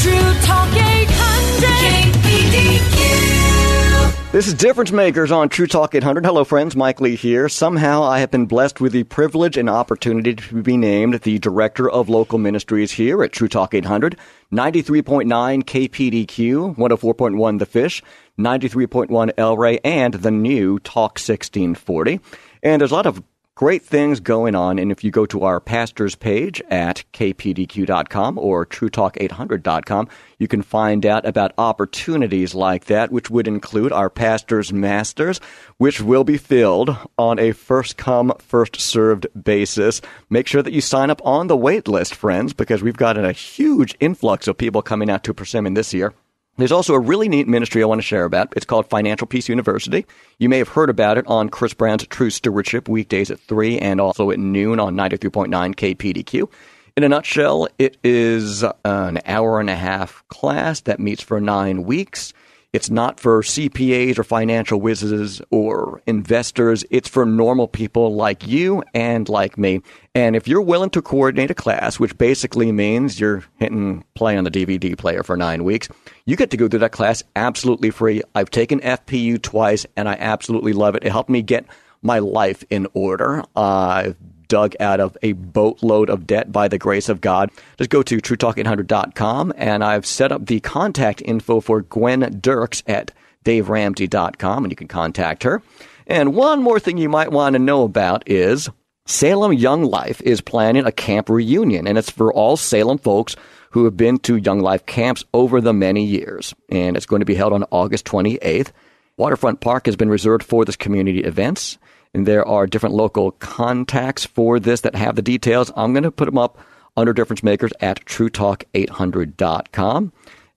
True Talk 800. KPDQ. This is Difference Makers on True Talk 800. Hello, friends. Mike Lee here. Somehow I have been blessed with the privilege and opportunity to be named the Director of Local Ministries here at True Talk 800. 93.9 KPDQ, 104.1 The Fish, 93.1 El Rey, and the new Talk 1640. And there's a lot of great things going on. And if you go to our pastors page at kpdq.com or truetalk800.com, you can find out about opportunities like that, which would include our pastors masters, which will be filled on a first come, first served basis. Make sure that you sign up on the wait list, friends, because we've got a huge influx of people coming out to Persimmon this year. There's also a really neat ministry I want to share about. It's called Financial Peace University. You may have heard about it on Chris Brown's True Stewardship weekdays at 3 and also at noon on 93.9 KPDQ. In a nutshell, it is an hour and a half class that meets for nine weeks. It's not for CPAs or financial whizzes or investors. It's for normal people like you and like me. And if you're willing to coordinate a class, which basically means you're hitting play on the DVD player for nine weeks, you get to go through that class absolutely free. I've taken FPU twice and I absolutely love it. It helped me get my life in order. I've dug out of a boatload of debt by the grace of God. Just go to truetalk800.com and I've set up the contact info for Gwen Dirks at daveramsey.com and you can contact her. And one more thing you might want to know about is Salem Young Life is planning a camp reunion and it's for all Salem folks who have been to Young Life camps over the many years. And it's going to be held on August 28th. Waterfront Park has been reserved for this community events. And there are different local contacts for this that have the details. I'm going to put them up under Difference Makers at truetalk800.com.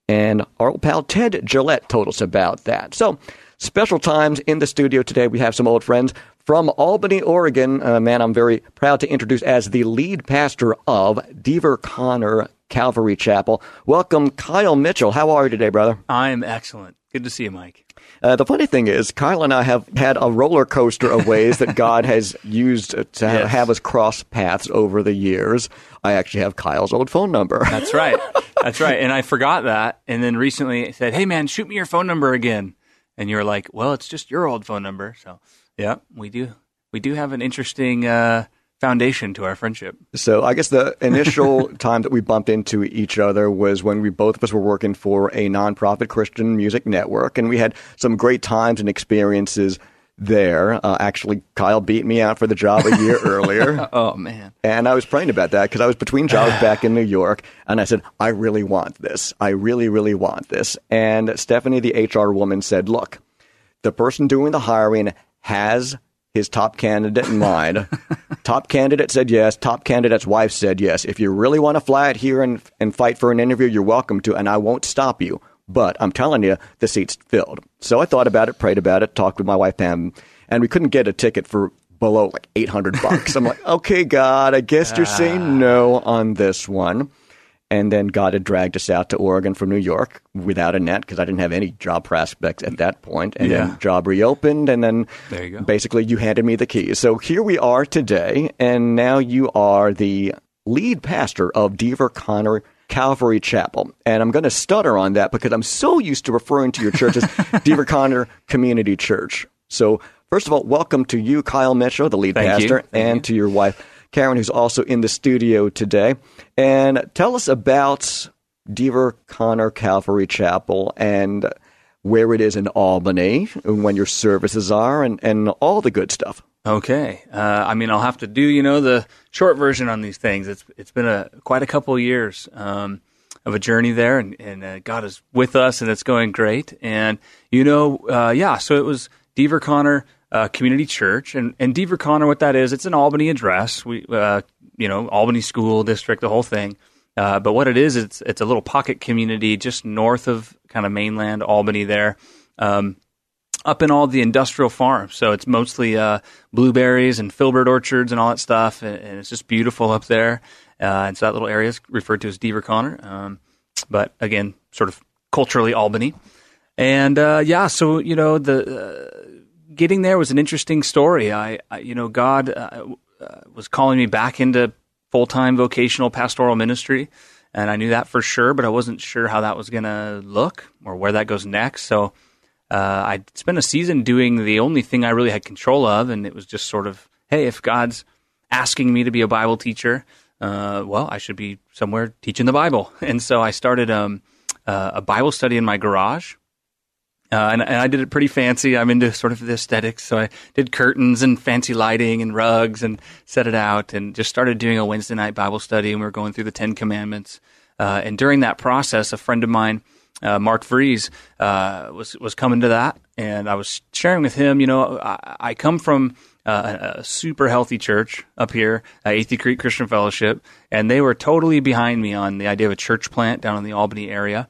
And our old pal Ted Gillette told us about that. So, special times in the studio today. We have some old friends from Albany, Oregon. A man I'm very proud to introduce as the lead pastor of Dever Conner Calvary Chapel. Welcome, Kyle Mitchell. How are you today, brother? I'm excellent. Good to see you, Mike. Uh, the funny thing is, Kyle and I have had a roller coaster of ways that God has used to Yes. have us cross paths over the years. I actually have Kyle's old phone number. That's right. That's right. And I forgot that. And then recently I said, hey, man, shoot me your phone number again. And you're like, well, it's just your old phone number. So, yeah, we do. We do have an interesting uh, foundation to our friendship. So I guess the initial time that we bumped into each other was when we both of us were working for a nonprofit Christian music network, and we had some great times and experiences there. Uh, actually, Kyle beat me out for the job a year earlier. Oh, man. And I was praying about that because I was between jobs back in New York, and I said, I really want this. I really, really want this. And Stephanie, the HR woman, said, Look, the person doing the hiring has his top candidate in mind. top candidate said yes. Top candidate's wife said yes. If you really want to fly it here and, and fight for an interview, you're welcome to, and I won't stop you. But I'm telling you, the seat's filled. So I thought about it, prayed about it, talked with my wife Pam, and we couldn't get a ticket for below like 800 bucks. I'm like, okay, God, I guess you're saying ah. no on this one. And then God had dragged us out to Oregon from New York without a net because I didn't have any job prospects at that point. And Yeah. then job reopened, and then There you go. basically you handed me the keys. So here we are today, and now you are the lead pastor of Dever Conner Calvary Chapel. And I'm going to stutter on that because I'm so used to referring to your church as Dever Conner Community Church. So, first of all, welcome to you, Kyle Mitchell, the lead Thank pastor, and you. to your wife, Karen, who's also in the studio today. And tell us about Dever Conner Calvary Chapel and where it is in Albany, and when your services are, and, and all the good stuff. Okay. Uh, I mean, I'll have to do, you know, the short version on these things. It's It's been a quite a couple of years. Um, of a journey there, and, and uh, God is with us, and it's going great. And you know, uh, yeah. So it was Dever Conner uh, community church, and and Dever Conner, what that is, it's an Albany address. We, uh, you know, Albany School District, the whole thing. Uh, but what it is, it's it's a little pocket community just north of kind of mainland Albany there. Um, up in all the industrial farms. So it's mostly uh, blueberries and filbert orchards and all that stuff, and, and it's just beautiful up there. Uh, and so that little area is referred to as Dever Conner. Um, but again, sort of culturally Albany. And uh, yeah, so you know the uh, getting there was an interesting story. I, I you know, God uh, uh, was calling me back into full time vocational pastoral ministry. And I knew that for sure, but I wasn't sure how that was going to look or where that goes next. So uh, I spent a season doing the only thing I really had control of, and it was just sort of, hey, if God's asking me to be a Bible teacher, uh, well, I should be somewhere teaching the Bible. And so I started um, uh, a Bible study in my garage. Uh, and, and, I did it pretty fancy. I'm into sort of the aesthetics, so I did curtains and fancy lighting and rugs and set it out, and just started doing a Wednesday night Bible study. And we were going through the Ten Commandments. Uh, and during that process, a friend of mine, uh, Mark Vries, uh, was was coming to that, and I was sharing with him. You know, I, I come from uh, a super healthy church up here, uh, Athey Creek Christian Fellowship, and they were totally behind me on the idea of a church plant down in the Albany area.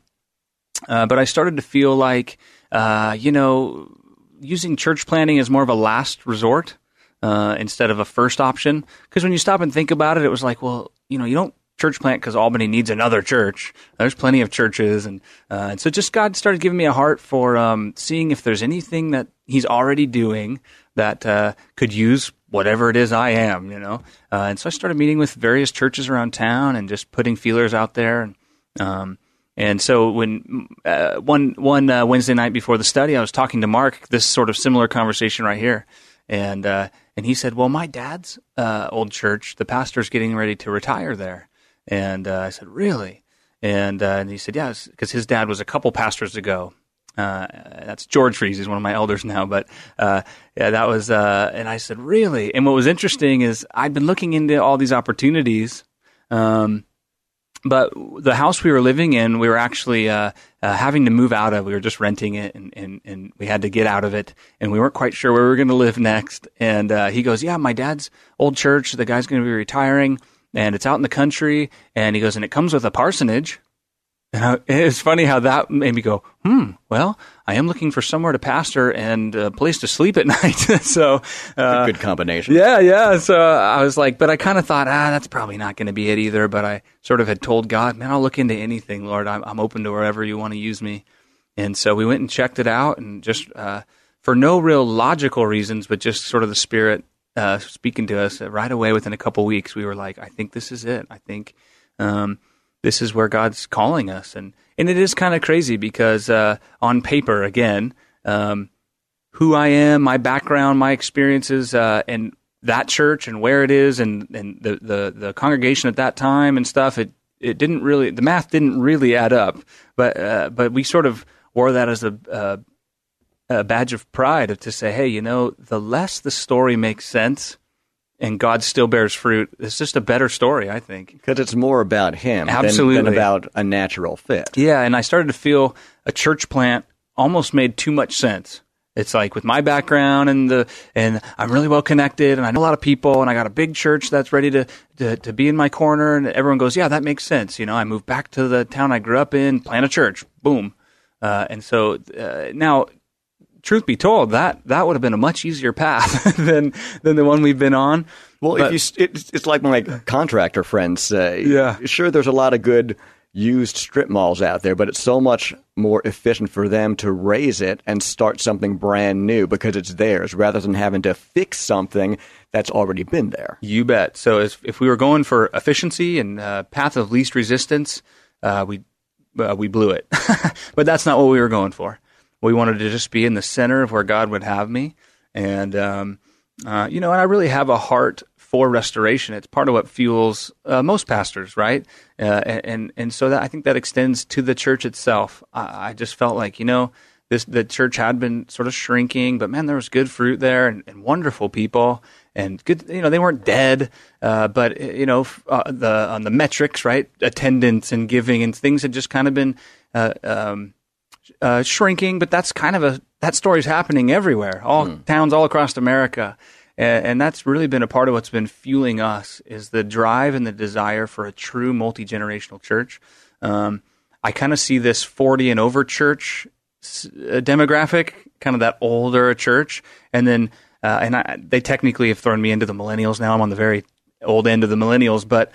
Uh, but I started to feel like uh, you know, using church planting as more of a last resort uh, instead of a first option. Because when you stop and think about it, it was like, well, you know, you don't church plant because Albany needs another church. There's plenty of churches, and uh, and so just God started giving me a heart for um, seeing if there's anything that He's already doing that uh, could use whatever it is I am, you know. Uh, and so I started meeting with various churches around town and just putting feelers out there. And um, and so when uh, one one uh, Wednesday night before the study, I was talking to Mark this sort of similar conversation right here, and uh, and he said, "Well, my dad's uh, old church, the pastor's getting ready to retire there," and uh, I said, "Really?" And uh, and he said, "Yes," because his dad was a couple pastors ago. that's George Fries. He's one of my elders now, but yeah, that was. and I said, "Really?" And what was interesting is I'd been looking into all these opportunities. Um, but the house we were living in, we were actually uh, uh, having to move out of. We were just renting it, and, and, and we had to get out of it, and we weren't quite sure where we were going to live next. And uh, he goes, "Yeah, my dad's old church. The guy's going to be retiring, and it's out in the country." And he goes, "And it comes with a parsonage." And I, it's funny how that made me go, hmm, well, I am looking for somewhere to pastor and a place to sleep at night. so, uh, good combination. Yeah, yeah. So I was like, but I kind of thought, ah, that's probably not going to be it either. But I sort of had told God, man, I'll look into anything, Lord. I'm, I'm open to wherever you want to use me. And so we went and checked it out and just, uh, for no real logical reasons, but just sort of the Spirit uh, speaking to us right away within a couple weeks, we were like, I think this is it. I think, um, this is where God's calling us, and and it is kind of crazy because uh, on paper, again, um, who I am, my background, my experiences, uh, and that church and where it is, and and the, the the congregation at that time and stuff, it it didn't really the math didn't really add up, but uh, but we sort of wore that as a, a a badge of pride to say, hey, you know, the less the story makes sense, and God still bears fruit. It's just a better story, I think. Because it's more about Him Absolutely. Than, than, about a natural fit. Yeah, and I started to feel a church plant almost made too much sense. It's like with my background and the and I'm really well connected and I know a lot of people and I got a big church that's ready to, to, to be in my corner and everyone goes, yeah, that makes sense. You know, I moved back to the town I grew up in, plant a church, boom. Uh, and so uh, now truth be told, that that would have been a much easier path than than the one we've been on. Well, but, if you, it, it's like my contractor friends say. Yeah, sure. There's a lot of good used strip malls out there, but it's so much more efficient for them to raise it and start something brand new because it's theirs rather than having to fix something that's already been there. You bet. So if, if we were going for efficiency and uh, path of least resistance, uh, we uh, we blew it. but that's not what we were going for. We wanted to just be in the center of where God would have me. And, um, uh, you know, and I really have a heart for restoration. It's part of what fuels uh, most pastors, right? Uh, and and so that I think that extends to the church itself. I, I, just felt like you know this the church had been sort of shrinking, but man, there was good fruit there and, and wonderful people and good. You know, they weren't dead, uh, but you know uh, the on the metrics, right? Attendance and giving and things had just kind of been. Uh, um, uh, shrinking, but that's kind of a that story's happening everywhere, all Hmm. towns all across America. And, and that's really been a part of what's been fueling us is the drive and the desire for a true multi generational church. Um, I kind of see this 40 and over church s- uh, demographic, kind of that older church, and then uh, and I, they technically have thrown me into the millennials now. I'm on the very old end of the millennials, but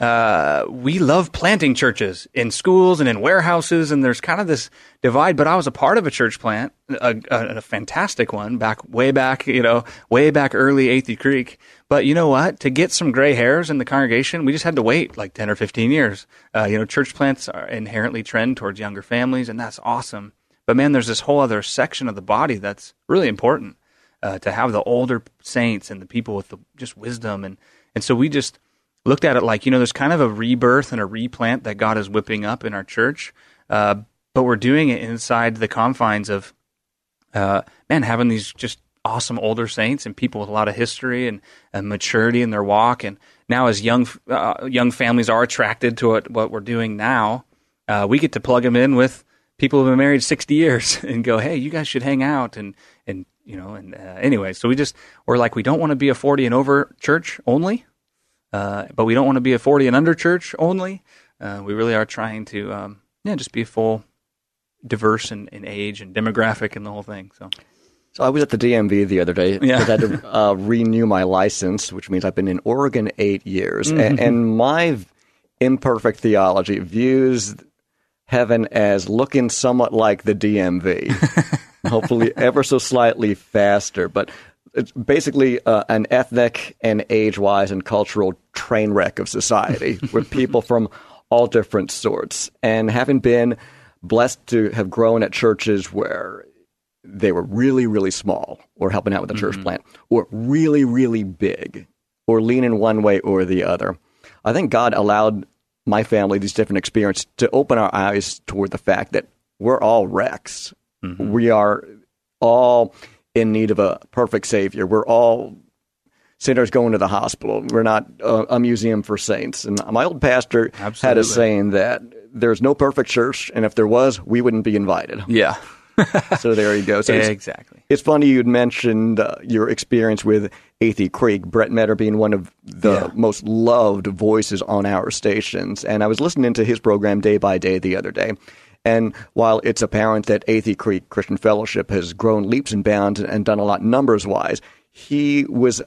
uh, we love planting churches in schools and in warehouses, and there's kind of this divide. But I was a part of a church plant, a, a, a fantastic one back way back, you know, way back early Athey Creek. But you know what? To get some gray hairs in the congregation, we just had to wait like 10 or 15 years. Uh, you know, church plants are inherently trend towards younger families, and that's awesome. But man, there's this whole other section of the body that's really important uh, to have the older saints and the people with the just wisdom, and and so we just looked at it like you know, there's kind of a rebirth and a replant that God is whipping up in our church, uh, but we're doing it inside the confines of uh, man, having these just awesome older saints and people with a lot of history and, and maturity in their walk. And now, as young uh, young families are attracted to what, what we're doing now, uh, we get to plug them in with people who've been married 60 years and go, hey, you guys should hang out. And, and you know, and uh, anyway, so we just, we're like, we don't want to be a 40 and over church only, uh, but we don't want to be a 40 and under church only. Uh, we really are trying to, um, yeah, just be full diverse in, in age and demographic and the whole thing. So So I was at the DMV the other day Yeah. I had to uh, renew my license, which means I've been in Oregon eight years, A- and, my imperfect theology views heaven as looking somewhat like the DMV, hopefully ever so slightly faster, but. It's basically uh, an ethnic and age-wise and cultural train wreck of society with people from all different sorts. And having been blessed to have grown at churches where they were really, really small or helping out with the church plant, or really, really big, or leaning one way or the other. I think God allowed my family these different experiences to open our eyes toward the fact that we're all wrecks. We are all in need of a perfect Savior. We're all sinners going to the hospital. We're not uh, a museum for saints. And my old pastor had Absolutely. a saying that there's no perfect church, and if there was, we wouldn't be invited. yeah, So there you go. So it's- exactly. it's funny you'd mentioned uh, your experience with Athey Creek, Brett Meador being one of the Yeah. most loved voices on our stations. And I was listening to his program day by day the other day. And while it's apparent that Athey Creek Christian Fellowship has grown leaps and bounds and, done a lot numbers wise, he was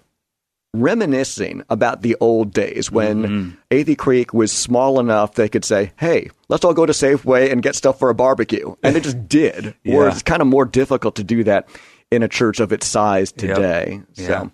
reminiscing about the old days when Mm-hmm. Athey Creek was small enough they could say, "Hey, let's all go to Safeway and get stuff for a barbecue," and it just did. Or it's kind of more difficult to do that in a church of its size today. Yeah. So, Yeah,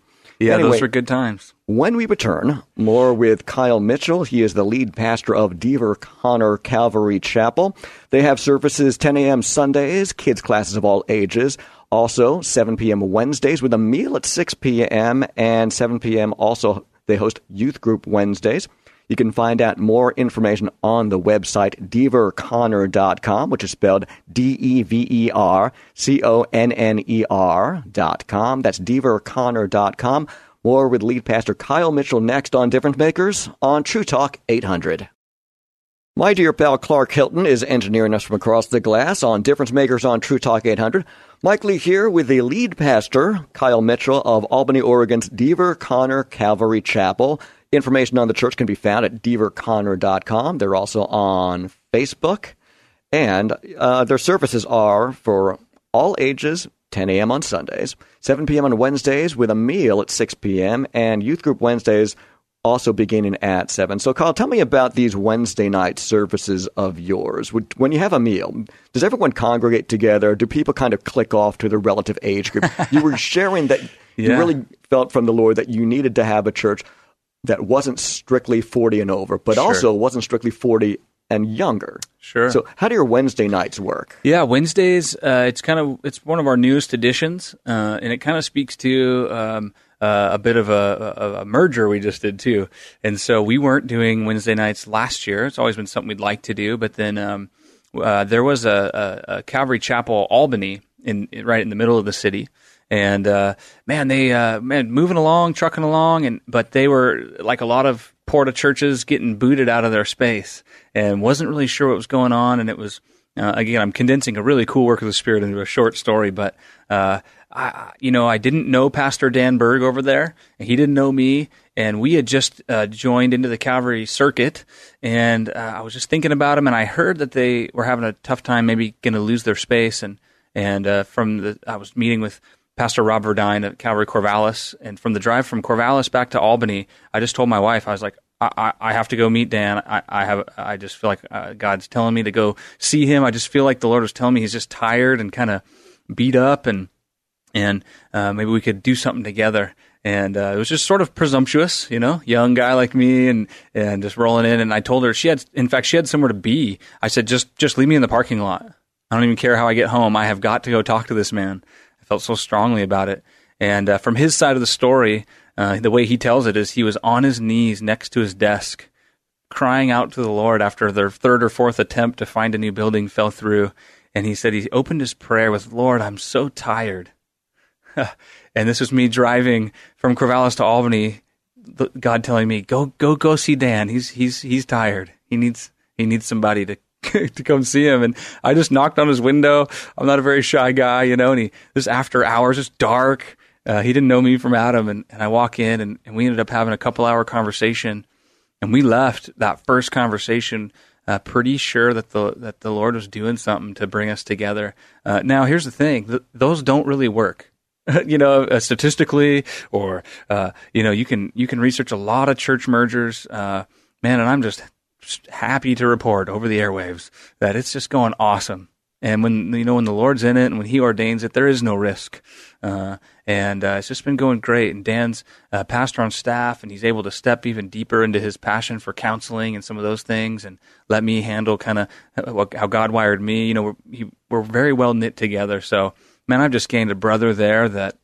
anyway, those were good times. when we return, more with Kyle Mitchell. He is the lead pastor of Dever Conner Calvary Chapel. They have services 10 a.m. Sundays, kids classes of all ages. Also, 7 p.m. Wednesdays with a meal at 6 p.m. and 7 p.m. Also, they host youth group Wednesdays. You can find out more information on the website deverconner.com, which is spelled D E V E R C O N N E R dot com. That's deverconner.com. More with lead pastor Kyle Mitchell next on Difference Makers on True Talk 800. My dear pal Clark Hilton is engineering us from across the glass on Difference Makers on True Talk 800. Mike Lee here with the lead pastor, Kyle Mitchell of Albany, Oregon's Dever Conner Calvary Chapel. Information on the church can be found at deverconner.com. They're also on Facebook. And uh, their services are for all ages, 10 a.m. on Sundays, 7 p.m. on Wednesdays with a meal at 6 p.m., and youth group Wednesdays also beginning at 7. So, Carl, tell me about these Wednesday night services of yours. When you have a meal, does everyone congregate together? Do people kind of click off to their relative age group? you were sharing that you really felt from the Lord that you needed to have a church that wasn't strictly 40 and over, but Sure. also wasn't strictly 40 and younger. Sure. So, how do your Wednesday nights work? Yeah, Wednesdays. Uh, it's kind of it's one of our newest additions, uh, and it kind of speaks to um, uh, a bit of a, a, a merger we just did too. And so we weren't doing Wednesday nights last year. It's always been something we'd like to do, but then um, uh, there was a, a, a Calvary Chapel Albany in right in the middle of the city. And uh, man, they uh, man moving along, trucking along, and but they were like a lot of porta churches getting booted out of their space, and wasn't really sure what was going on. And it was Uh, again, I'm condensing a really cool work of the Spirit into a short story, but uh, I, you know, I didn't know Pastor Dan Berg over there, and he didn't know me, and we had just uh, joined into the Calvary circuit, and uh, I was just thinking about him, and I heard that they were having a tough time, maybe going to lose their space, and and uh, from the I was meeting with Pastor Rob Verdine at Calvary Corvallis, and from the drive from Corvallis back to Albany, I just told my wife, I was like, I, I, have to go meet Dan. I, I have. I just feel like uh, God's telling me to go see him. I just feel like the Lord was telling me he's just tired and kind of beat up, and and uh, maybe we could do something together. And uh, it was just sort of presumptuous, you know, young guy like me, and and just rolling in. And I told her she had, in fact, she had somewhere to be. I said, just just leave me in the parking lot. I don't even care how I get home. I have got to go talk to this man. Felt so strongly about it. And uh, from his side of the story, uh, the way he tells it is he was on his knees next to his desk, crying out to the Lord after their third or fourth attempt to find a new building fell through. And he said he opened his prayer with, Lord, I'm so tired. and this was me driving from Corvallis to Albany, God telling me, go, go, go see Dan. He's, he's, he's tired. He needs, he needs somebody to to come see him. And I just knocked on his window. I'm not a very shy guy, you know, and he, this after hours, it's dark. Uh, he didn't know me from Adam. And, and I walk in and, and we ended up having a couple hour conversation. And we left that first conversation uh, pretty sure that the that the Lord was doing something to bring us together. Uh, now, here's the thing: th- those don't really work. you know, uh, statistically, or uh, you know, you can you can research a lot of church mergers, uh, man. And I'm just happy to report over the airwaves that it's just going awesome. And when you know when the Lord's in it and when He ordains it, there is no risk. Uh, and uh, it's just been going great. And Dan's uh, pastor on staff, and he's able to step even deeper into his passion for counseling and some of those things, and let me handle kind of how God wired me. You know, we're, he, we're very well knit together. So, man, I've just gained a brother there that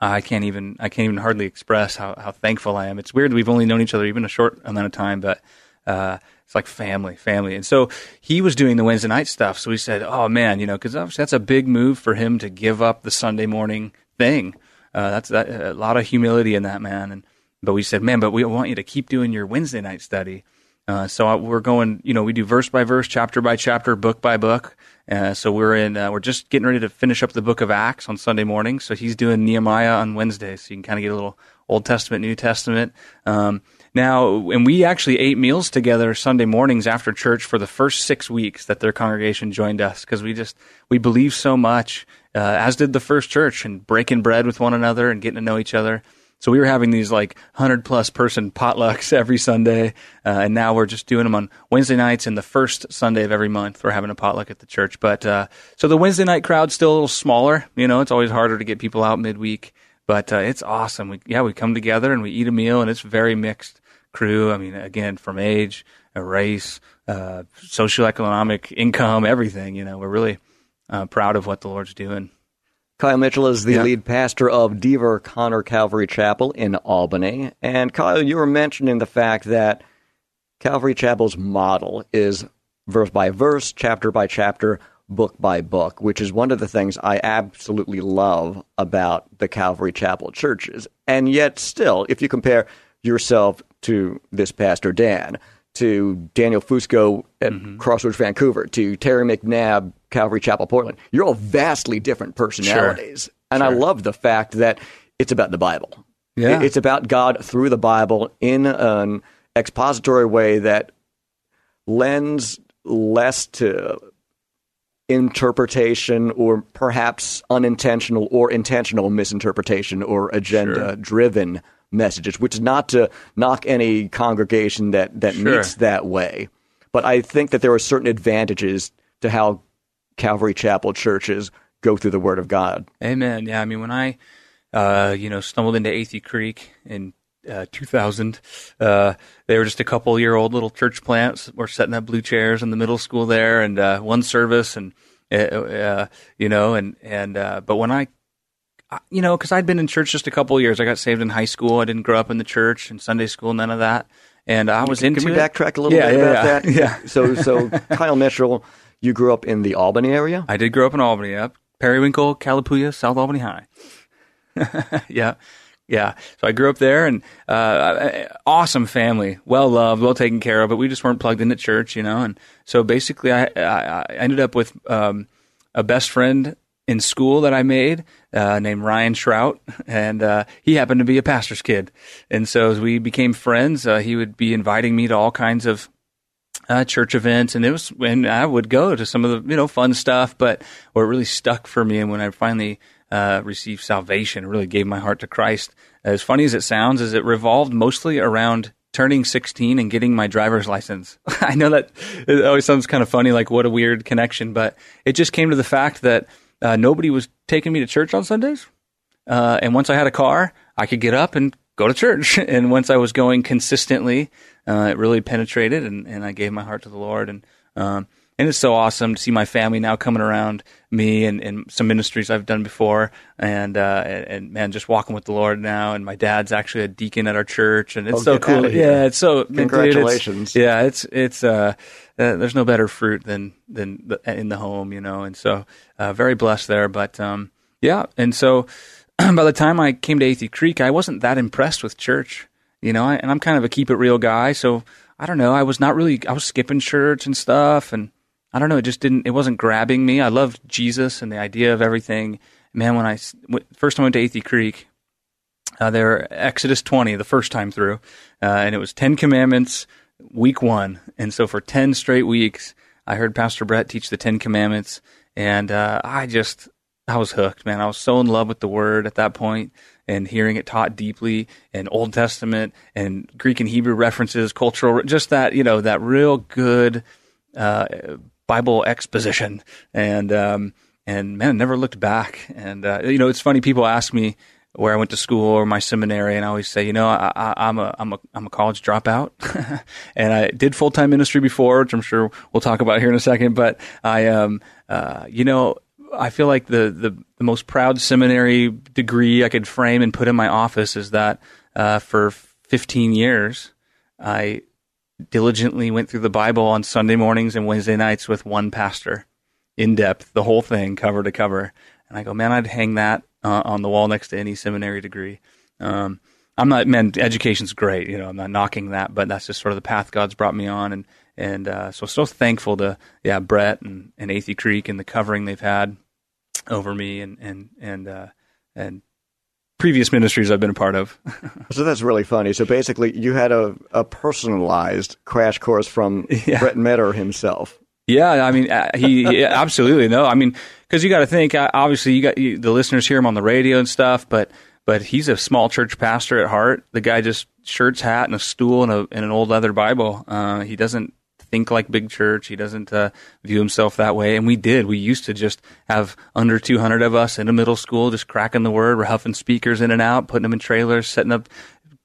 I can't even I can't even hardly express how, how thankful I am. It's weird we've only known each other even a short amount of time, but uh, it's like family, family. And so he was doing the Wednesday night stuff. So we said, oh man, you know, because that's a big move for him to give up the Sunday morning thing. Uh, that's that, a lot of humility in that man. And but we said, man, but we want you to keep doing your Wednesday night study. Uh, so we're going, you know, we do verse by verse, chapter by chapter, book by book. Uh, so we're in, uh, we're just getting ready to finish up the book of Acts on Sunday morning. So he's doing Nehemiah on Wednesday. So you can kind of get a little Old Testament, New Testament. Um, now, and we actually ate meals together Sunday mornings after church for the first six weeks that their congregation joined us because we just we believe so much, uh, as did the first church, and breaking bread with one another and getting to know each other. So we were having these like hundred plus person potlucks every Sunday, uh, and now we're just doing them on Wednesday nights and the first Sunday of every month. We're having a potluck at the church. But uh, so the Wednesday night crowd's still a little smaller. You know, it's always harder to get people out midweek, but uh, it's awesome. We, yeah, we come together and we eat a meal, and it's very mixed crew. I mean, again, from age, race, uh, socioeconomic income, everything. You know, we're really uh, proud of what the Lord's doing. Kyle Mitchell is the yeah. lead pastor of Dever Conner Calvary Chapel in Albany. And Kyle, you were mentioning the fact that Calvary Chapel's model is verse by verse, chapter by chapter, book by book, which is one of the things I absolutely love about the Calvary Chapel churches. And yet, still, if you compare yourself to this pastor Dan, to Daniel Fusco at mm-hmm. Crossroads Vancouver, to Terry McNabb, Calvary Chapel Portland. You're all vastly different personalities. Sure. And sure. I love the fact that it's about the Bible. Yeah. It's about God through the Bible in an expository way that lends less to interpretation or perhaps unintentional or intentional misinterpretation or agenda driven sure messages, which is not to knock any congregation that, that sure. meets that way. But I think that there are certain advantages to how Calvary Chapel churches go through the Word of God. Amen. Yeah, I mean, when I, uh, you know, stumbled into Athey Creek in uh, 2000, uh, they were just a couple year old little church plants. We're setting up blue chairs in the middle school there, and uh, one service, and uh, uh, you know, and and but when I you know, because I'd been in church just a couple years. I got saved in high school. I didn't grow up in the church and Sunday school, none of that. And I was can, into. Can we it. backtrack a little yeah, bit yeah, about yeah. that? Yeah. So, so Kyle Mitchell, you grew up in the Albany area. I did grow up in Albany. Yep, Periwinkle, Calapooia, South Albany High. yeah, Yeah. So I grew up there and uh, awesome family, well loved, well taken care of, but we just weren't plugged into church, you know. And so basically, I, I, I ended up with um, a best friend in school that I made uh, named Ryan Shrout, and uh, he happened to be a pastor's kid. And so as we became friends, uh, he would be inviting me to all kinds of uh, church events, and it was when I would go to some of the you know fun stuff. But what really stuck for me, and when I finally uh, received salvation, really gave my heart to Christ. As funny as it sounds, is it revolved mostly around turning 16 and getting my driver's license. I know that it always sounds kind of funny, like what a weird connection, but it just came to the fact that uh, nobody was taking me to church on Sundays. Uh, and once I had a car, I could get up and go to church. and once I was going consistently, uh, it really penetrated, and, and I gave my heart to the Lord. And um, and it's so awesome to see my family now coming around me and, and some ministries I've done before, and, uh, and, and man, just walking with the Lord now. And my dad's actually a deacon at our church, and it's Oh, so cool. Yeah, it's so dude, it's- Congratulations. yeah, it's it's uh, uh, there's no better fruit than than the, in the home, you know, and so uh, very blessed there. But um, yeah, and so by the time I came to Athey Creek, I wasn't that impressed with church, you know, and I'm kind of a keep it real guy, so I don't know, I was not really, I was skipping church and stuff, and I don't know, it just didn't, it wasn't grabbing me. I loved Jesus and the idea of everything. Man, when I first time I went to Athey Creek, uh, there Exodus 20 the first time through, uh, and it was Ten Commandments week one, and so for ten straight weeks, I heard Pastor Brett teach the Ten Commandments, and uh, I just I was hooked, man. I was so in love with the Word at that point, and hearing it taught deeply, and Old Testament and Greek and Hebrew references, cultural, just that you know that real good uh, Bible exposition, and um, and man, I never looked back. And uh, you know, it's funny. People ask me where I went to school or my seminary, and I always say, you know, I, I'm a I'm a I'm a college dropout, and I did full time ministry before, which I'm sure we'll talk about here in a second. But I um uh you know. I feel like the, the, the most proud seminary degree I could frame and put in my office is that uh, for 15 years, I diligently went through the Bible on Sunday mornings and Wednesday nights with one pastor, in depth, the whole thing, cover to cover. And I go, man, I'd hang that uh, on the wall next to any seminary degree. Um, I'm not, man, education's great. You know, I'm not knocking that, but that's just sort of the path God's brought me on. And, and, uh, so, so thankful to, yeah, Brett and, and Athey Creek and the covering they've had over me and, and, and, uh, and previous ministries I've been a part of. So that's really funny. So basically, you had a, a personalized crash course from Yeah. Brett Meador himself. Yeah, I mean, uh, he absolutely no. I mean, because you got to think. uh, Obviously, you got you, the listeners hear him on the radio and stuff, but but he's a small church pastor at heart. The guy just shirts, hat, and a stool and, a, and an old leather Bible. Uh, he doesn't think like big church. He doesn't uh, view himself that way. And we did. We used to just have under 200 of us in a middle school, just cracking the word. We're huffing speakers in and out, putting them in trailers, setting up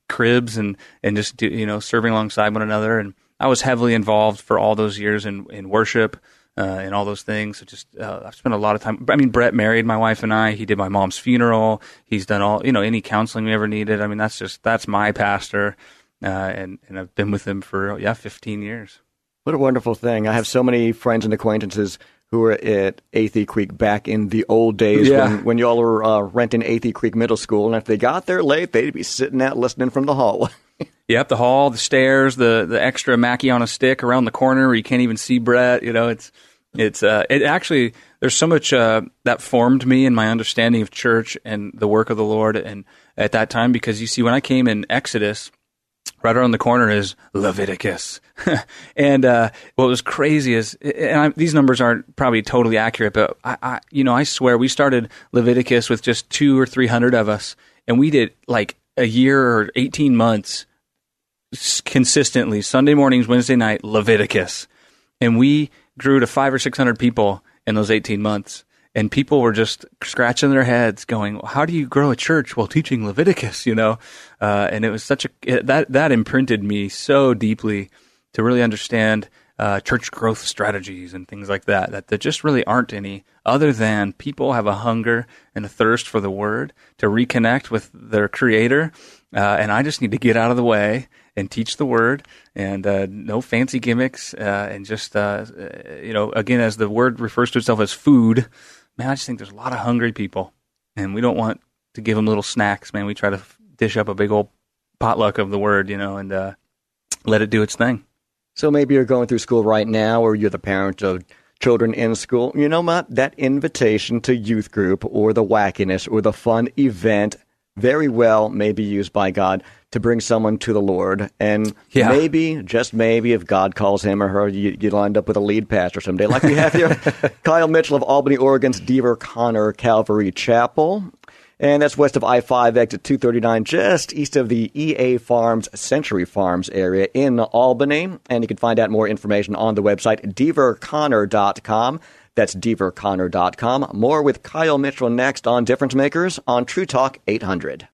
cribs and and just do, you know serving alongside one another and I was heavily involved for all those years in in worship uh, and all those things so just uh, I've spent a lot of time I mean Brett married my wife and I he did my mom's funeral he's done all you know any counseling we ever needed I mean that's just that's my pastor uh, and and I've been with him for yeah 15 years What a wonderful thing. I have so many friends and acquaintances who were at Athey Creek back in the old days Yeah. when, when y'all were uh, renting Athey Creek Middle School. And if they got there late, they'd be sitting out listening from the hallway. Yep, the hall, the stairs, the the extra Mackie on a stick around the corner where you can't even see Brett. You know, it's it's uh, it actually there's so much uh, that formed me in my understanding of church and the work of the Lord. And at that time, because you see, when I came in Exodus, right around the corner is Leviticus. and uh, what was crazy is, and I, these numbers aren't probably totally accurate, but I, I, you know, I swear we started Leviticus with just two or three hundred of us, and we did like a year or eighteen months consistently Sunday mornings, Wednesday night Leviticus, and we grew to five or six hundred people in those eighteen months. And people were just scratching their heads, going, "How do you grow a church while teaching Leviticus?" You know, uh, and it was such a it, that that imprinted me so deeply to really understand uh, church growth strategies and things like that. That there just really aren't any other than people have a hunger and a thirst for the Word to reconnect with their Creator, uh, and I just need to get out of the way and teach the Word, and uh, no fancy gimmicks, uh, and just uh, uh, you know, again, as the Word refers to itself as food. Man, I just think there's a lot of hungry people, and we don't want to give them little snacks. Man, we try to dish up a big old potluck of the word, you know, and let it do its thing. So maybe you're going through school right now, or you're the parent of children in school. You know what? That invitation to youth group or the wackiness or the fun event very well may be used by God to bring someone to the Lord. And Yeah. maybe, just maybe, if God calls him or her, you, you'll end up with a lead pastor someday, like we have here. Kyle Mitchell of Albany, Oregon's Dever Conner Calvary Chapel. And that's west of I 5 exit 239, just east of the EA Farms, Century Farms area in Albany. And you can find out more information on the website, deverconner.com. That's deverconner.com. More with Kyle Mitchell next on Difference Makers on True Talk 800.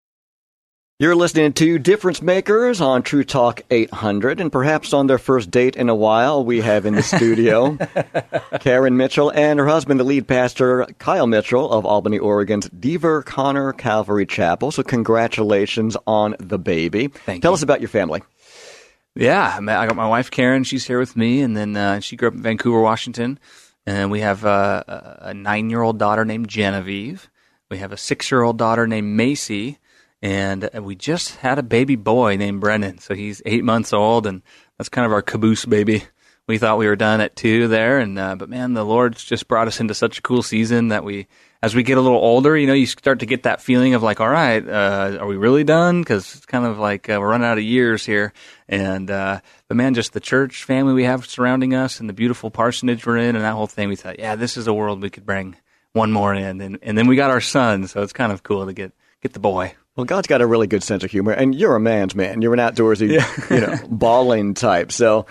You're listening to Difference Makers on True Talk 800, and perhaps on their first date in a while, we have in the studio Karen Mitchell and her husband, the lead pastor, Kyle Mitchell of Albany, Oregon's Dever Conner Calvary Chapel. So, congratulations on the baby. Thank Tell you. us about your family. Yeah, I got my wife Karen. She's here with me, and then uh, she grew up in Vancouver, Washington. And we have uh, a a nine-year-old daughter named Genevieve. We have a six-year-old daughter named Macy, and uh, we just had a baby boy named Brennan. So he's eight months old, and that's kind of our caboose baby. We thought we were done at two there, and uh, but man, the Lord's just brought us into such a cool season that we, as we get a little older, you know, you start to get that feeling of like, all right, uh, are we really done? Because it's kind of like uh, we're running out of years here, and uh, but man, just the church family we have surrounding us, and the beautiful parsonage we're in, and that whole thing, we thought, yeah, this is a world we could bring one more in, and and then we got our son, so it's kind of cool to get get the boy. Well, God's got a really good sense of humor, and you're a man's man. You're an outdoorsy, you know, balling type. So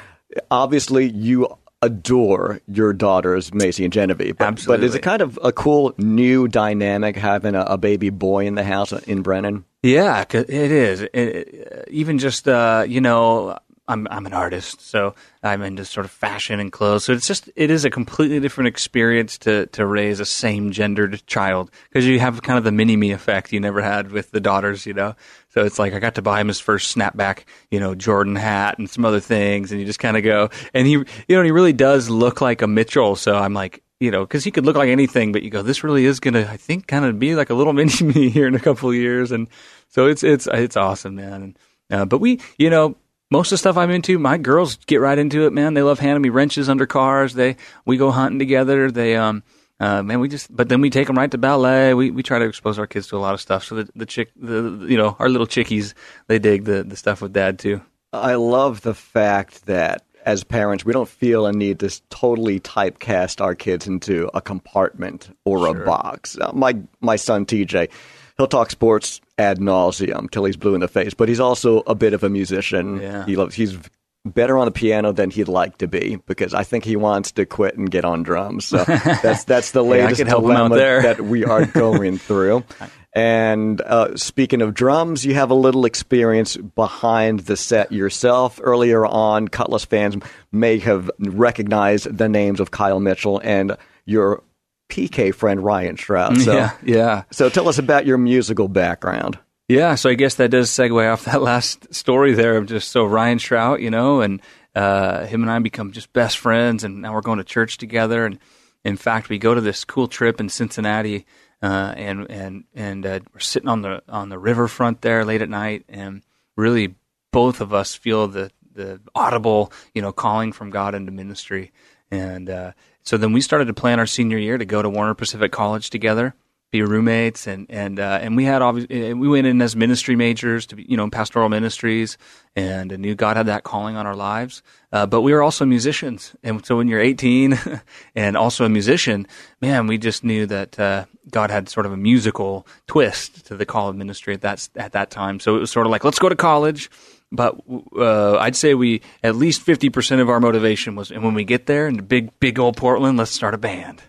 obviously, you adore your daughters, Macy and Genevieve. But, But is it kind of a cool new dynamic having a, a baby boy in the house in Brennan? Yeah, it is. It, it- even just uh, you know, I'm I'm an artist, so I'm into sort of fashion and clothes. So it's just it is a completely different experience to to raise a same gendered child because you have kind of the mini me effect you never had with the daughters, you know. So it's like I got to buy him his first snapback, you know, Jordan hat and some other things, and you just kind of go, and he, you know, he really does look like a Mitchell. So I'm like, you know, because he could look like anything, but you go, this really is gonna, I think, kind of be like a little mini me here in a couple of years, and so it's it's it's awesome, man. And, uh, but we, you know, most of the stuff I'm into, my girls get right into it, man. They love handing me wrenches under cars. They we go hunting together. They um. Uh, man, we just, but then we take them right to ballet. We we try to expose our kids to a lot of stuff. So the the chick, the you know, our little chickies, they dig the the stuff with dad too. I love the fact that as parents, we don't feel a need to totally typecast our kids into a compartment or a box. Uh, my my son TJ, he'll talk sports ad nauseum till he's blue in the face, but he's also a bit of a musician. Yeah. He loves he's better on the piano than he'd like to be because I think he wants to quit and get on drums. So that's that's the latest help dilemma that we are going through. And uh, speaking of drums, you have a little experience behind the set yourself. Earlier on, Kutless fans may have recognized the names of Kyle Mitchell and your PK friend Ryan Shrout. So, yeah, yeah. so tell us about your musical background. Yeah, so I guess that does segue off that last story there of just so Ryan Shrout, you know, and uh, him and I become just best friends, and now we're going to church together. And in fact, we go to this cool trip in Cincinnati, uh, and and and uh, we're sitting on the on the riverfront there late at night, and really both of us feel the the audible, you know, calling from God into ministry. And uh, so then we started to plan our senior year to go to Warner Pacific College together be roommates and and uh, and we had obviously we went in as ministry majors to be you know pastoral ministries and knew God had that calling on our lives. Uh, but we were also musicians. And so when you're 18 and also a musician man we just knew that uh, God had sort of a musical twist to the call of ministry at that at that time. So it was sort of like let's go to college but uh, I'd say we at least 50% of our motivation was and when we get there in big big old Portland let's start a band.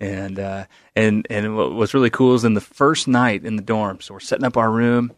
And uh, and and what was really cool is in the first night in the dorm, so we're setting up our room,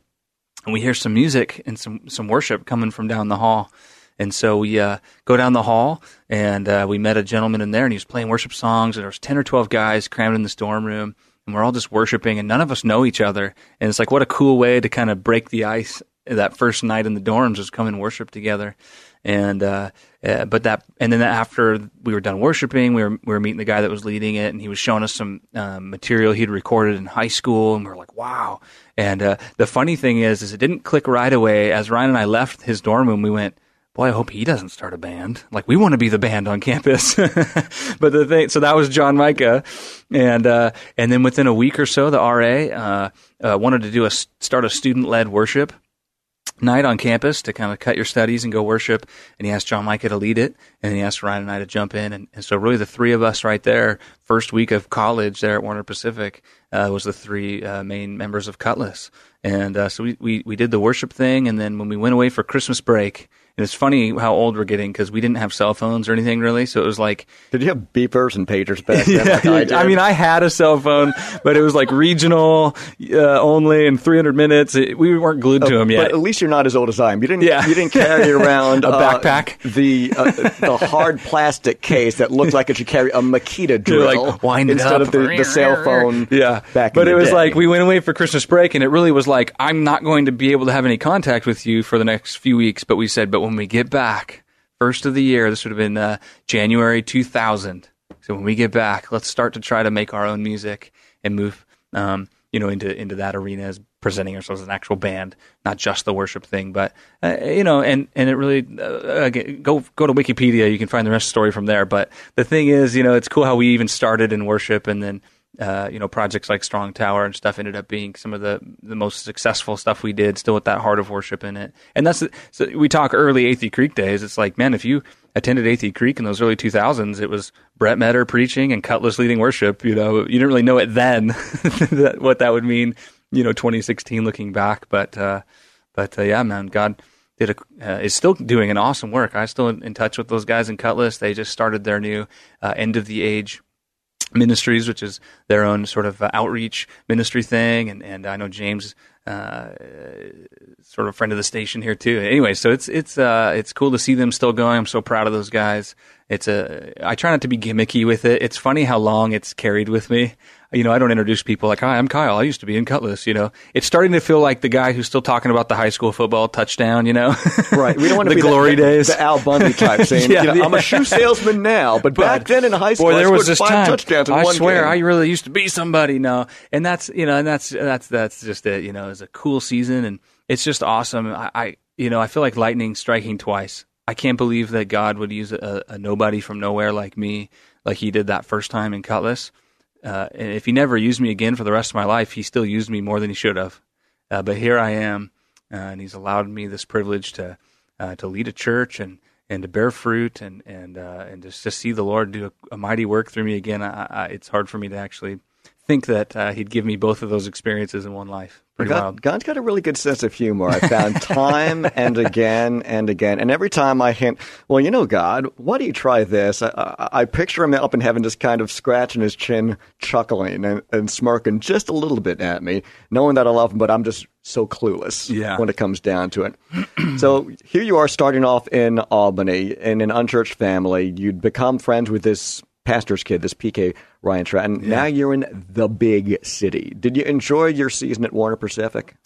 and we hear some music and some some worship coming from down the hall, and so we uh, go down the hall and uh, we met a gentleman in there, and he was playing worship songs, and there was ten or twelve guys crammed in this dorm room, and we're all just worshiping, and none of us know each other, and it's like what a cool way to kind of break the ice that first night in the dorms was come and worship together. And uh, uh, but that and then after we were done worshiping, we were we were meeting the guy that was leading it, and he was showing us some um, material he'd recorded in high school, and we were like, wow. And uh, the funny thing is, is it didn't click right away. As Ryan and I left his dorm room, we went, boy, I hope he doesn't start a band. Like we want to be the band on campus. but the thing, so that was Jon Micah, and uh, and then within a week or so, the RA uh, uh, wanted to do a start a student led worship night on campus to kind of cut your studies and go worship. And he asked Jon Micah to lead it, and he asked Ryan and I to jump in. And, and so, really, the three of us right there, first week of college there at Warner Pacific, uh, was the three uh, main members of Kutless. And uh, so we, we we did the worship thing, and then when we went away for Christmas break, and it's funny how old we're getting because we didn't have cell phones or anything really. So it was like, did you have beepers and pagers back then? yeah, like I, I, mean, I had a cell phone, but it was like regional uh, only and 300 minutes. It, we weren't glued to them yet. But at least you're not as old as I am. You didn't. Yeah. you didn't carry around a uh, backpack, the uh, the hard plastic case that looked like it should carry a Makita drill, like wind instead up. of the, the, cell phone. Yeah, back. But it was day. like we went away for Christmas break, and it really was like I'm not going to be able to have any contact with you for the next few weeks. But we said, but when we get back first of the year. This would have been uh, January 2000. So when we get back, let's start to try to make our own music and move, um, you know, into into that arena as presenting ourselves as an actual band, not just the worship thing. But uh, you know, and and it really uh, go go to Wikipedia. You can find the rest of the story from there. But the thing is, you know, it's cool how we even started in worship and then uh, you know, projects like Strong Tower and stuff ended up being some of the, the most successful stuff we did, still with that heart of worship in it. And that's, so we talk early Athey Creek days. It's like, man, if you attended Athey Creek in those early 2000s, it was Brett Meador preaching and Kutless leading worship. You know, you didn't really know it then, what that would mean, you know, 2016 looking back. But, uh, but, uh, yeah, man, God did a, uh, is still doing an awesome work. I'm still in, in, touch with those guys in Kutless. They just started their new, uh, end of the age Ministries, which is their own sort of uh, outreach ministry thing, and and I know James, uh, sort of friend of the station here too. Anyway, so it's it's uh, it's cool to see them still going. I'm so proud of those guys. It's a I try not to be gimmicky with it. It's funny how long it's carried with me you know, I don't introduce people like, hi, I'm Kyle. I used to be in Kutless, you know. It's starting to feel like the guy who's still talking about the high school football touchdown, you know. right. We don't want to the glory days. The Al Bundy type saying, yeah, you know, yeah. I'm a shoe salesman now, but, but, back then in high school, boy, there was this five time, touchdowns in I one swear, game. I really used to be somebody now. And that's, you know, and that's, that's, that's just it, you know, it's a cool season and it's just awesome. I, I you know, I feel like lightning striking twice. I can't believe that God would use a, a nobody from nowhere like me, like he did that first time in Kutless uh, and if he never used me again for the rest of my life, he still used me more than he should have. Uh, but here I am, uh, and he's allowed me this privilege to uh, to lead a church and, and to bear fruit and and uh, and just to see the Lord do a, a mighty work through me again. I, I, it's hard for me to actually think that uh, he'd give me both of those experiences in one life. Pretty God, wild. God's got a really good sense of humor. I found time and again and again, and every time I hint, well, you know, God, why do you try this? I, I, I picture him up in heaven, just kind of scratching his chin, chuckling and, and smirking just a little bit at me, knowing that I love him, but I'm just so clueless yeah. when it comes down to it. so here you are, starting off in Albany in an unchurched family. You'd become friends with this pastor's kid, this PK Ryan Stratton. Yeah. Now you're in the big city. Did you enjoy your season at Warner Pacific?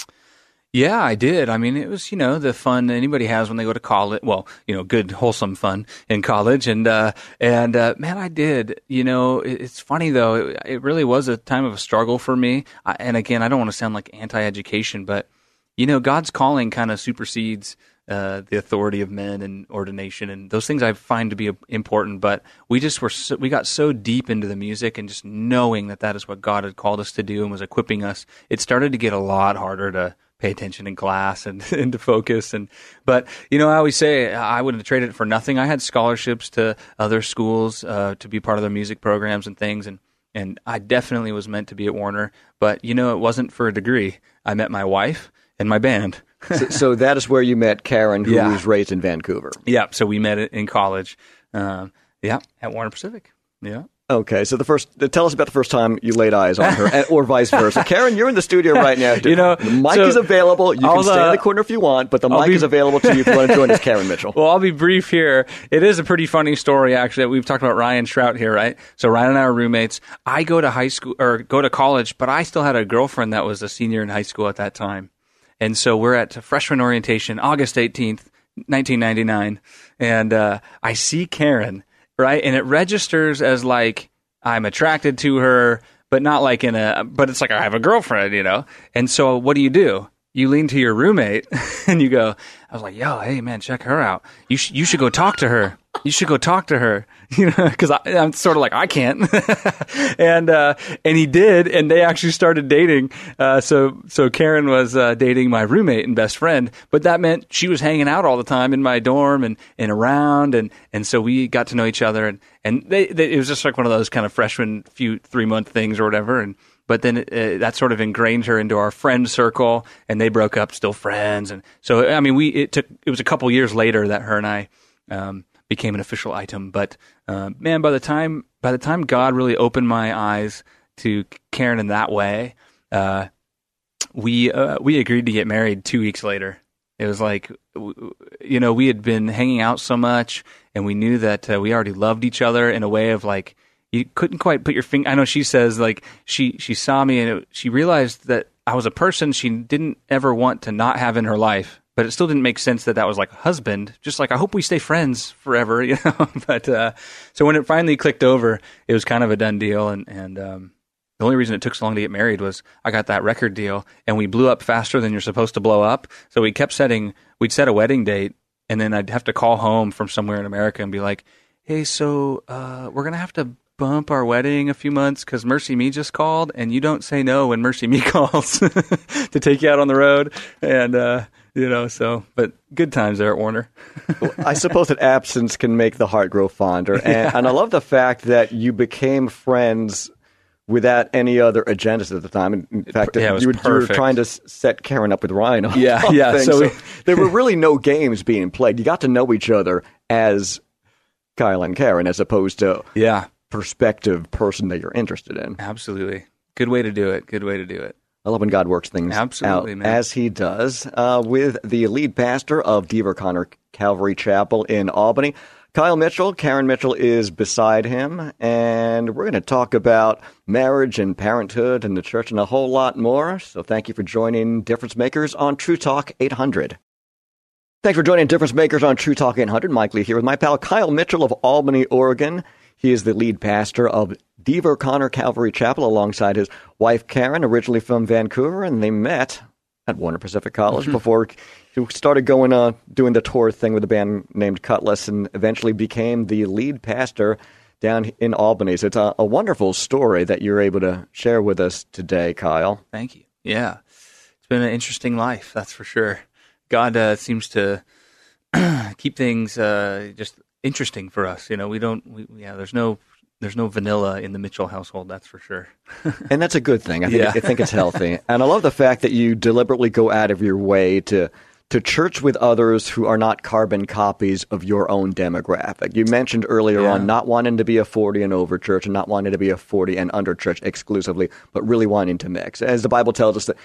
Yeah, I did. I mean, it was, you know, the fun anybody has when they go to college. Well, you know, good, wholesome fun in college. And, uh, and, uh, man, I did. You know, it, it's funny though. It, it, really was a time of a struggle for me. I, and again, I don't want to sound like anti education, but, you know, God's calling kind of supersedes, uh, the authority of men and ordination and those things I find to be important. But we just were so, we got so deep into the music and just knowing that that is what God had called us to do and was equipping us. It started to get a lot harder to pay attention in class and, and to focus. And but you know, I always say I wouldn't have traded it for nothing. I had scholarships to other schools uh, to be part of their music programs and things and. And I definitely was meant to be at Warner, but you know, it wasn't for a degree. I met my wife and my band so, so, that is where you met Karen, who yeah. was raised in Vancouver. Yeah. So we met in college. Um, yeah, at Warner Pacific. Yeah. Okay, so the first, tell us about the first time you laid eyes on her, or vice versa. Karen, you're in the studio right now. you know, the mic so is available. You can stay uh, in the corner if you want, but the I'll mic be, is available to you if you want to join us, Karen Mitchell. Well, I'll be brief here. It is a pretty funny story, actually. We've talked about Ryan Shrout here, right? So Ryan and I are roommates. I go to high school or go to college, but I still had a girlfriend that was a senior in high school at that time And so we're at freshman orientation, August 18th, 1999. And uh, I see Karen, right? And it registers as like, I'm attracted to her, but not like in a, but it's like I have a girlfriend, you know? And so what do you do? You lean to your roommate and you go, I was like, yo, hey man, check her out. You, sh- you should go talk to her. You should go talk to her, you know, because I'm sort of like I can't, and uh, and he did, and they actually started dating. Uh, so so Karen was uh, dating my roommate and best friend, but that meant she was hanging out all the time in my dorm and, and around, and, and so we got to know each other, and and they, they, it was just like one of those kind of freshman few three month things or whatever, and but then uh, that sort of ingrained her into our friend circle, and they broke up, still friends, and so I mean, we it took it was a couple years later that her and I um, became an official item. But uh, man, by the time by the time God really opened my eyes to Karen in that way, uh, we uh, we agreed to get married two weeks later. It was like, you know, we had been hanging out so much, and we knew that uh, we already loved each other in a way of like you couldn't quite put your finger. I know she says like she she saw me and it, she realized that I was a person she didn't ever want to not have in her life, but it still didn't make sense that that was like a husband. Just like I hope we stay friends forever, you know. but uh, so when it finally clicked over, it was kind of a done deal, and and um, the only reason it took so long to get married was I got that record deal, and we blew up faster than you're supposed to blow up. So we kept setting, we'd set a wedding date, and then I'd have to call home from somewhere in America and be like, "Hey, so uh, we're gonna have to bump our wedding a few months because Mercy Me just called, and you don't say no when Mercy Me calls to take you out on the road, and uh, you know, so but good times there at Warner. I suppose that absence can make the heart grow fonder, and, Yeah. and I love the fact that you became friends without any other agendas at the time. In- fact, yeah, you, were, you were trying to set Karen up with Ryan. Yeah, yeah, things. so we- there were really no games being played. You got to know each other as Kyle and Karen, as opposed to yeah, prospective person that you're interested in. absolutely. Good way to do it. Good way to do it. I love when God works things Absolutely, out man. as He does uh, with the lead pastor of Dever Conner Calvary Chapel in Albany. Kyle Mitchell, Karen Mitchell is beside him, and we're going to talk about marriage and parenthood and the church and a whole lot more. So thank you for joining Difference Makers on True Talk 800. Thanks for joining Difference Makers on True Talk 800. Mike Lee here with my pal Kyle Mitchell of Albany, Oregon. He is the lead pastor of Dever Conner Calvary Chapel alongside his wife Karen, originally from Vancouver, and they met at Warner Pacific College before he started going uh, doing the tour thing with a band named Kutless and eventually became the lead pastor down in Albany. So it's a, a wonderful story that you're able to share with us today, Kyle. Thank you. Yeah, it's been an interesting life, that's for sure. God uh, seems to keep things uh, just interesting for us. You know, we don't. We, yeah, there's no there's no vanilla in the Mitchell household. That's for sure. And that's a good thing. I think, Yeah. I think it's healthy. and I love the fact that you deliberately go out of your way to to church with others who are not carbon copies of your own demographic. You mentioned earlier Yeah. on not wanting to be a 40 and over church and not wanting to be a 40 and under church exclusively, but really wanting to mix. As the Bible tells us that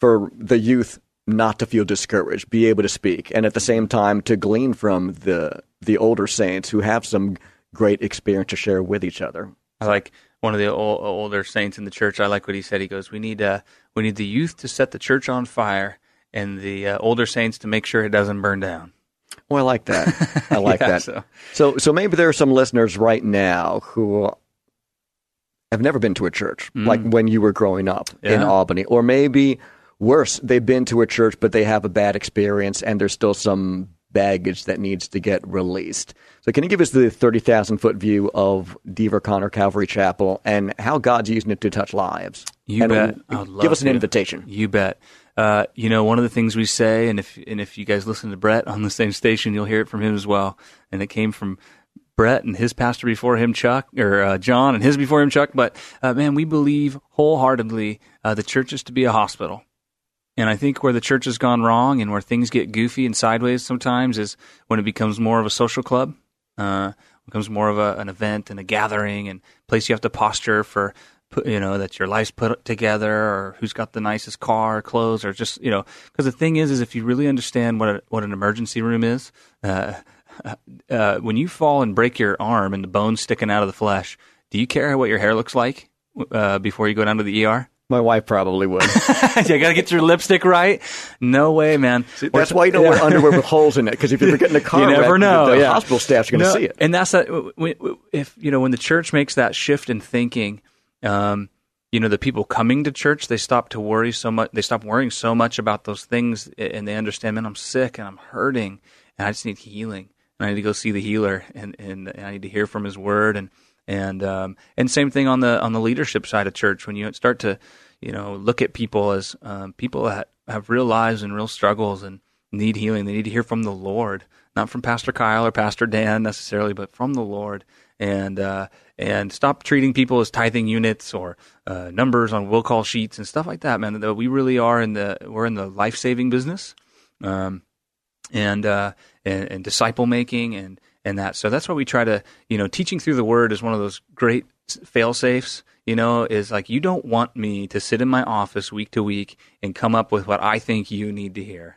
for the youth not to feel discouraged, be able to speak, and at the same time to glean from the the older saints who have some great experience to share with each other. I like one of the ol- older saints in the church. I like what he said. He goes, "We need uh, we need the youth to set the church on fire, and the uh, older saints to make sure it doesn't burn down." Well, I like that. I like Yeah, that. so- So. so, maybe there are some listeners right now who have never been to a church, like when you were growing up in Albany, or maybe worse, they've been to a church but they have a bad experience, and there's still some baggage that needs to get released. So, can you give us the thirty thousand foot view of Dever Conner Calvary Chapel and how God's using it to touch lives? You and bet. Give us an to. invitation. You bet. Uh, you know, one of the things we say, and if and if you guys listen to Brett on the same station, you'll hear it from him as well. And it came from Brett and his pastor before him, Chuck, or uh, John, and his before him, Chuck. But uh, man, we believe wholeheartedly uh, the church is to be a hospital. And I think where the church has gone wrong and where things get goofy and sideways sometimes is when it becomes more of a social club, uh, becomes more of a, an event and a gathering and place you have to posture for, you know, that your life's put together or who's got the nicest car, or clothes, or just, you know, because the thing is, is if you really understand what a, what an emergency room is, uh, uh, when you fall and break your arm and the bone's sticking out of the flesh, do you care what your hair looks like uh, before you go down to the ER? My wife probably would. you got to get your lipstick right. No way, man. That's why you don't wear underwear with holes in it because if you ever get in a car, you never wreck, know. The, the yeah. hospital staff's going to No, see it. and that's that. If you know when the church makes that shift in thinking, um, you know the people coming to church they stop to worry so much. They stop worrying so much about those things, and they understand. Man, I'm sick and I'm hurting, and I just need healing. And I need to go see the healer, and, and, and I need to hear from His Word, and and um, and same thing on the on the leadership side of church. When you start to you know look at people as um, people that have real lives and real struggles and need healing, they need to hear from the Lord, not from Pastor Kyle or Pastor Dan necessarily, but from the Lord. And uh, and stop treating people as tithing units or uh, numbers on will call sheets and stuff like that, man. That we really are in the we're in the life saving business. Um, and uh, and, and disciple making and and that. So that's why we try to you know teaching through the word is one of those great fail safes. You know, is like you don't want me to sit in my office week to week and come up with what I think you need to hear.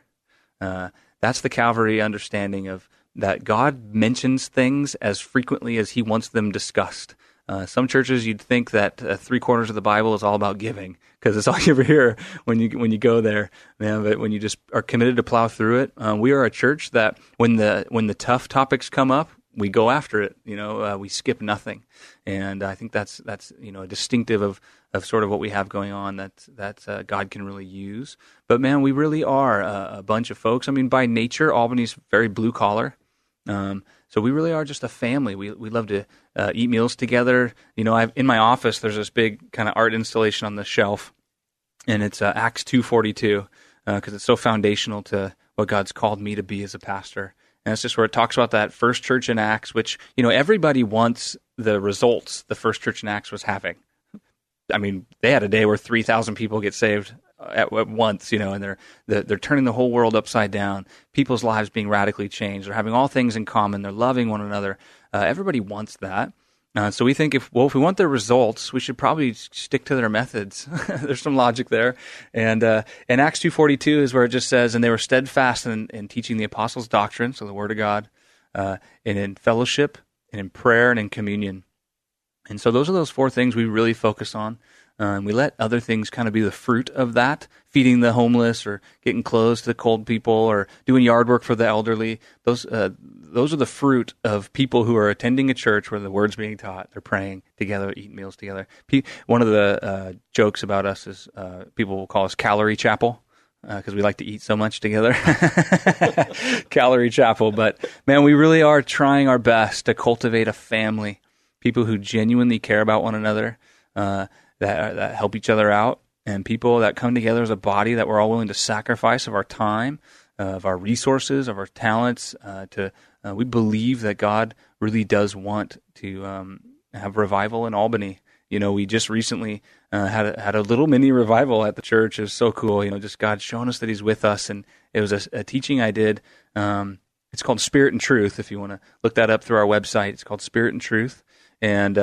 Uh, that's the Calvary understanding of that God mentions things as frequently as He wants them discussed. Uh, some churches you'd think that uh, three quarters of the Bible is all about giving because it's all you ever hear when you when you go there, man. But when you just are committed to plow through it, uh, we are a church that when the when the tough topics come up, we go after it. You know, uh, we skip nothing, and I think that's that's you know distinctive of of sort of what we have going on that that uh, God can really use. But man, we really are a, a bunch of folks. I mean, by nature, Albany's very blue collar. Um, so we really are just a family. We we love to uh, eat meals together. You know, I've, in my office, there's this big kind of art installation on the shelf, and it's uh, Acts two forty two because it's so foundational to what God's called me to be as a pastor. And it's just where it talks about that first church in Acts, which you know everybody wants the results the first church in Acts was having. I mean, they had a day where three thousand people get saved at, at once, you know, and they're, they're turning the whole world upside down. People's lives being radically changed. They're having all things in common. They're loving one another. Uh, everybody wants that. Uh, so we think if well, if we want their results, we should probably stick to their methods. There's some logic there, and uh, and Acts two forty two is where it just says, and they were steadfast in, in teaching the apostles' doctrine, so the word of God, uh, and in fellowship, and in prayer, and in communion. And so those are those four things we really focus on. Um, we let other things kind of be the fruit of that, feeding the homeless or getting clothes to the cold people or doing yard work for the elderly. Those uh, those are the fruit of people who are attending a church where the word's being taught. They're praying together, eating meals together. One of the uh, jokes about us is uh, people will call us calorie chapel because we like to eat so much together. Calorie Chapel. But man, we really are trying our best to cultivate a family, people who genuinely care about one another, uh, that that help each other out, and people that come together as a body that we're all willing to sacrifice of our time, uh, of our resources, of our talents. Uh, to uh, we believe that God really does want to um, have revival in Albany. You know, we just recently uh, had a, had a little mini revival at the church. It was so cool. You know, just God showing us that He's with us, and it was a, a teaching I did. Um, it's called Spirit and Truth. If you want to look that up through our website, it's called Spirit and Truth, and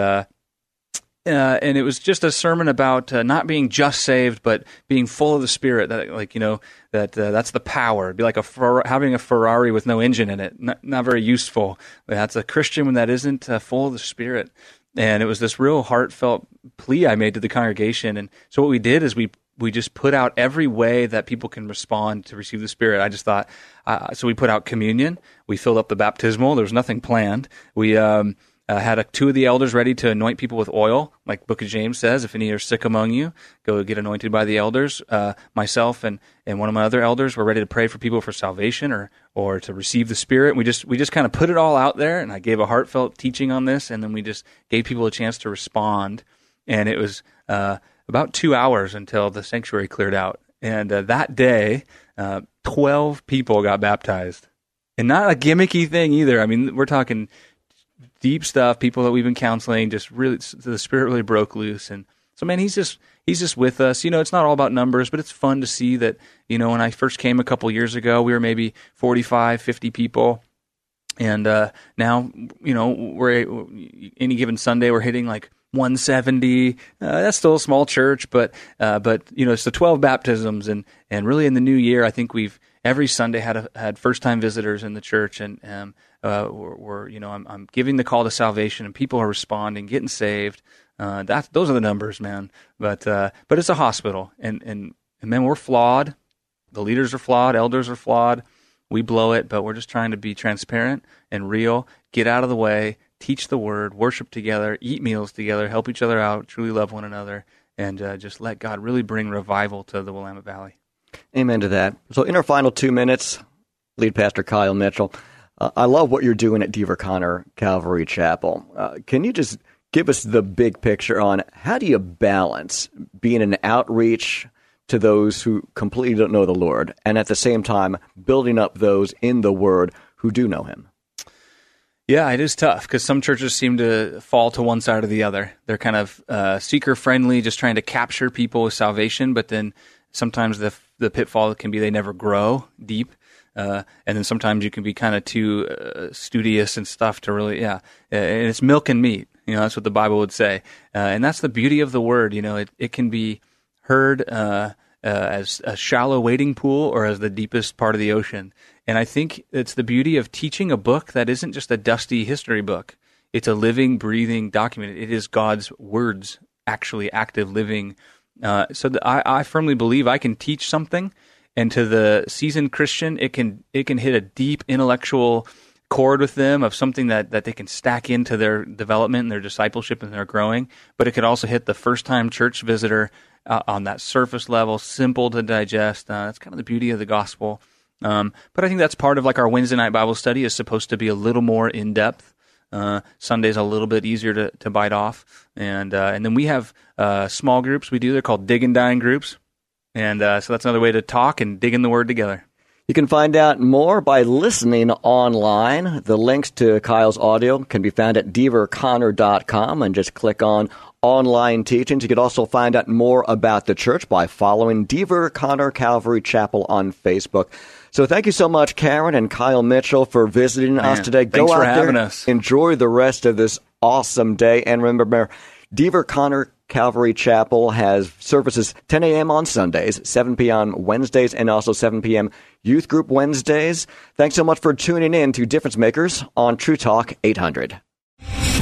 uh, and it was just a sermon about uh, not being just saved, but being full of the Spirit. That, like you know, that uh, that's the power. It'd be like a Fer- having a Ferrari with no engine in it. Not, not very useful. That's a Christian when that isn't uh, full of the Spirit. And it was this real heartfelt plea I made to the congregation. And so what we did is we we just put out every way that people can respond to receive the Spirit. I just thought, uh, so we put out communion. We filled up the baptismal. There was nothing planned. We um, uh, had a, two of the elders ready to anoint people with oil, like Book of James says. If any are sick among you, go get anointed by the elders. Uh, myself and, and one of my other elders were ready to pray for people for salvation or or to receive the Spirit. We just we just kind of put it all out there, and I gave a heartfelt teaching on this, and then we just gave people a chance to respond. And it was uh, about two hours until the sanctuary cleared out. And uh, that day, uh, twelve people got baptized, and not a gimmicky thing either. I mean, we're talking deep stuff. People that we've been counseling, just really the spirit really broke loose, and so man, he's just he's just with us. You know, it's not all about numbers, but it's fun to see that. You know, when I first came a couple years ago, we were maybe 45, 50 people. And uh, now, you know, we're any given Sunday we're hitting like 170. Uh, that's still a small church, but uh, but you know, it's the 12 baptisms, and and really in the new year, I think we've every Sunday had a, had first time visitors in the church, and um, uh, we're, we're you know I'm, I'm giving the call to salvation, and people are responding, getting saved. Uh, that those are the numbers, man. But uh, but it's a hospital, and and and man, we're flawed. The leaders are flawed. Elders are flawed. We blow it, but we're just trying to be transparent and real. Get out of the way. Teach the word. Worship together. Eat meals together. Help each other out. Truly love one another, and uh, just let God really bring revival to the Willamette Valley. Amen to that. So, in our final two minutes, lead pastor Kyle Mitchell. Uh, I love what you're doing at Dever Conner Calvary Chapel. Uh, can you just give us the big picture on how do you balance being an outreach to those who completely don't know the Lord and at the same time building up those in the Word who do know Him? Yeah, it is tough because some churches seem to fall to one side or the other. They're kind of uh, seeker friendly, just trying to capture people with salvation, but then sometimes the the pitfall can be they never grow deep. Uh, and then sometimes you can be kind of too uh, studious and stuff to really, yeah. Uh, and it's milk and meat. You know, that's what the Bible would say. Uh, and that's the beauty of the word. You know, it, it can be heard uh, uh, as a shallow wading pool or as the deepest part of the ocean. And I think it's the beauty of teaching a book that isn't just a dusty history book. It's a living, breathing document. It is God's words, actually active, living. So I, I firmly believe I can teach something, and to the seasoned Christian, it can it can hit a deep intellectual chord with them of something that, that they can stack into their development and their discipleship and their growing. But it could also hit the first time church visitor uh, on that surface level, simple to digest. Uh, that's kind of the beauty of the gospel. Um, but I think that's part of like our Wednesday night Bible study is supposed to be a little more in depth. Uh, Sunday's a little bit easier to, to bite off, and uh, and then we have uh, small groups we do. They're called dig and dine groups, and uh, so that's another way to talk and dig in the word together. You can find out more by listening online. The links to Kyle's audio can be found at deverconner.com and just click on online teachings. You can also find out more about the church by following Dever Conner Calvary Chapel on Facebook. So thank you so much, Karen and Kyle Mitchell, for visiting Man, us today. thanks Go for out having there, us. enjoy the rest of this awesome day, and remember, Dever Conner Calvary Chapel has services 10 a.m. on Sundays, 7 p.m. Wednesdays, and also 7 p.m. Youth Group Wednesdays. Thanks so much for tuning in to Difference Makers on True Talk 800.